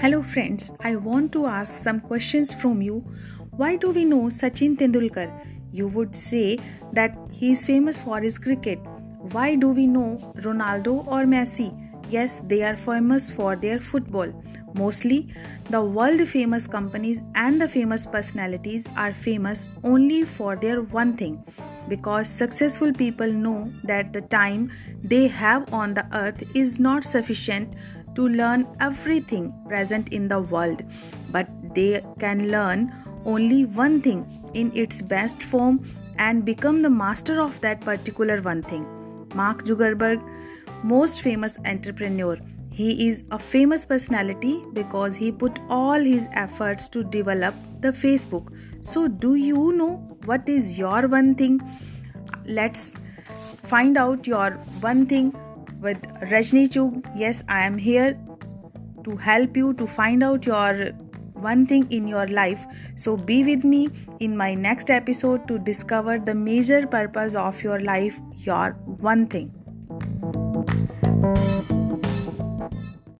Hello, friends. I want to ask some questions from you. Why do we know Sachin Tendulkar? You would say that he is famous for his cricket. Why do we know Ronaldo or Messi? Yes, they are famous for their football. Mostly, the world famous companies and the famous personalities are famous only for their one thing because successful people know that the time they have on the earth is not sufficient to learn everything present in the world, but they can learn only one thing in its best form and become the master of that particular one thing. Mark Zuckerberg, most famous entrepreneur, he is a famous personality because he put all his efforts to develop the Facebook. So, do you know what is your one thing? Let's find out your one thing with Rajni Chug. Yes, I am here to help you to find out your one thing in your life. So be with me in my next episode to discover the major purpose of your life, your one thing.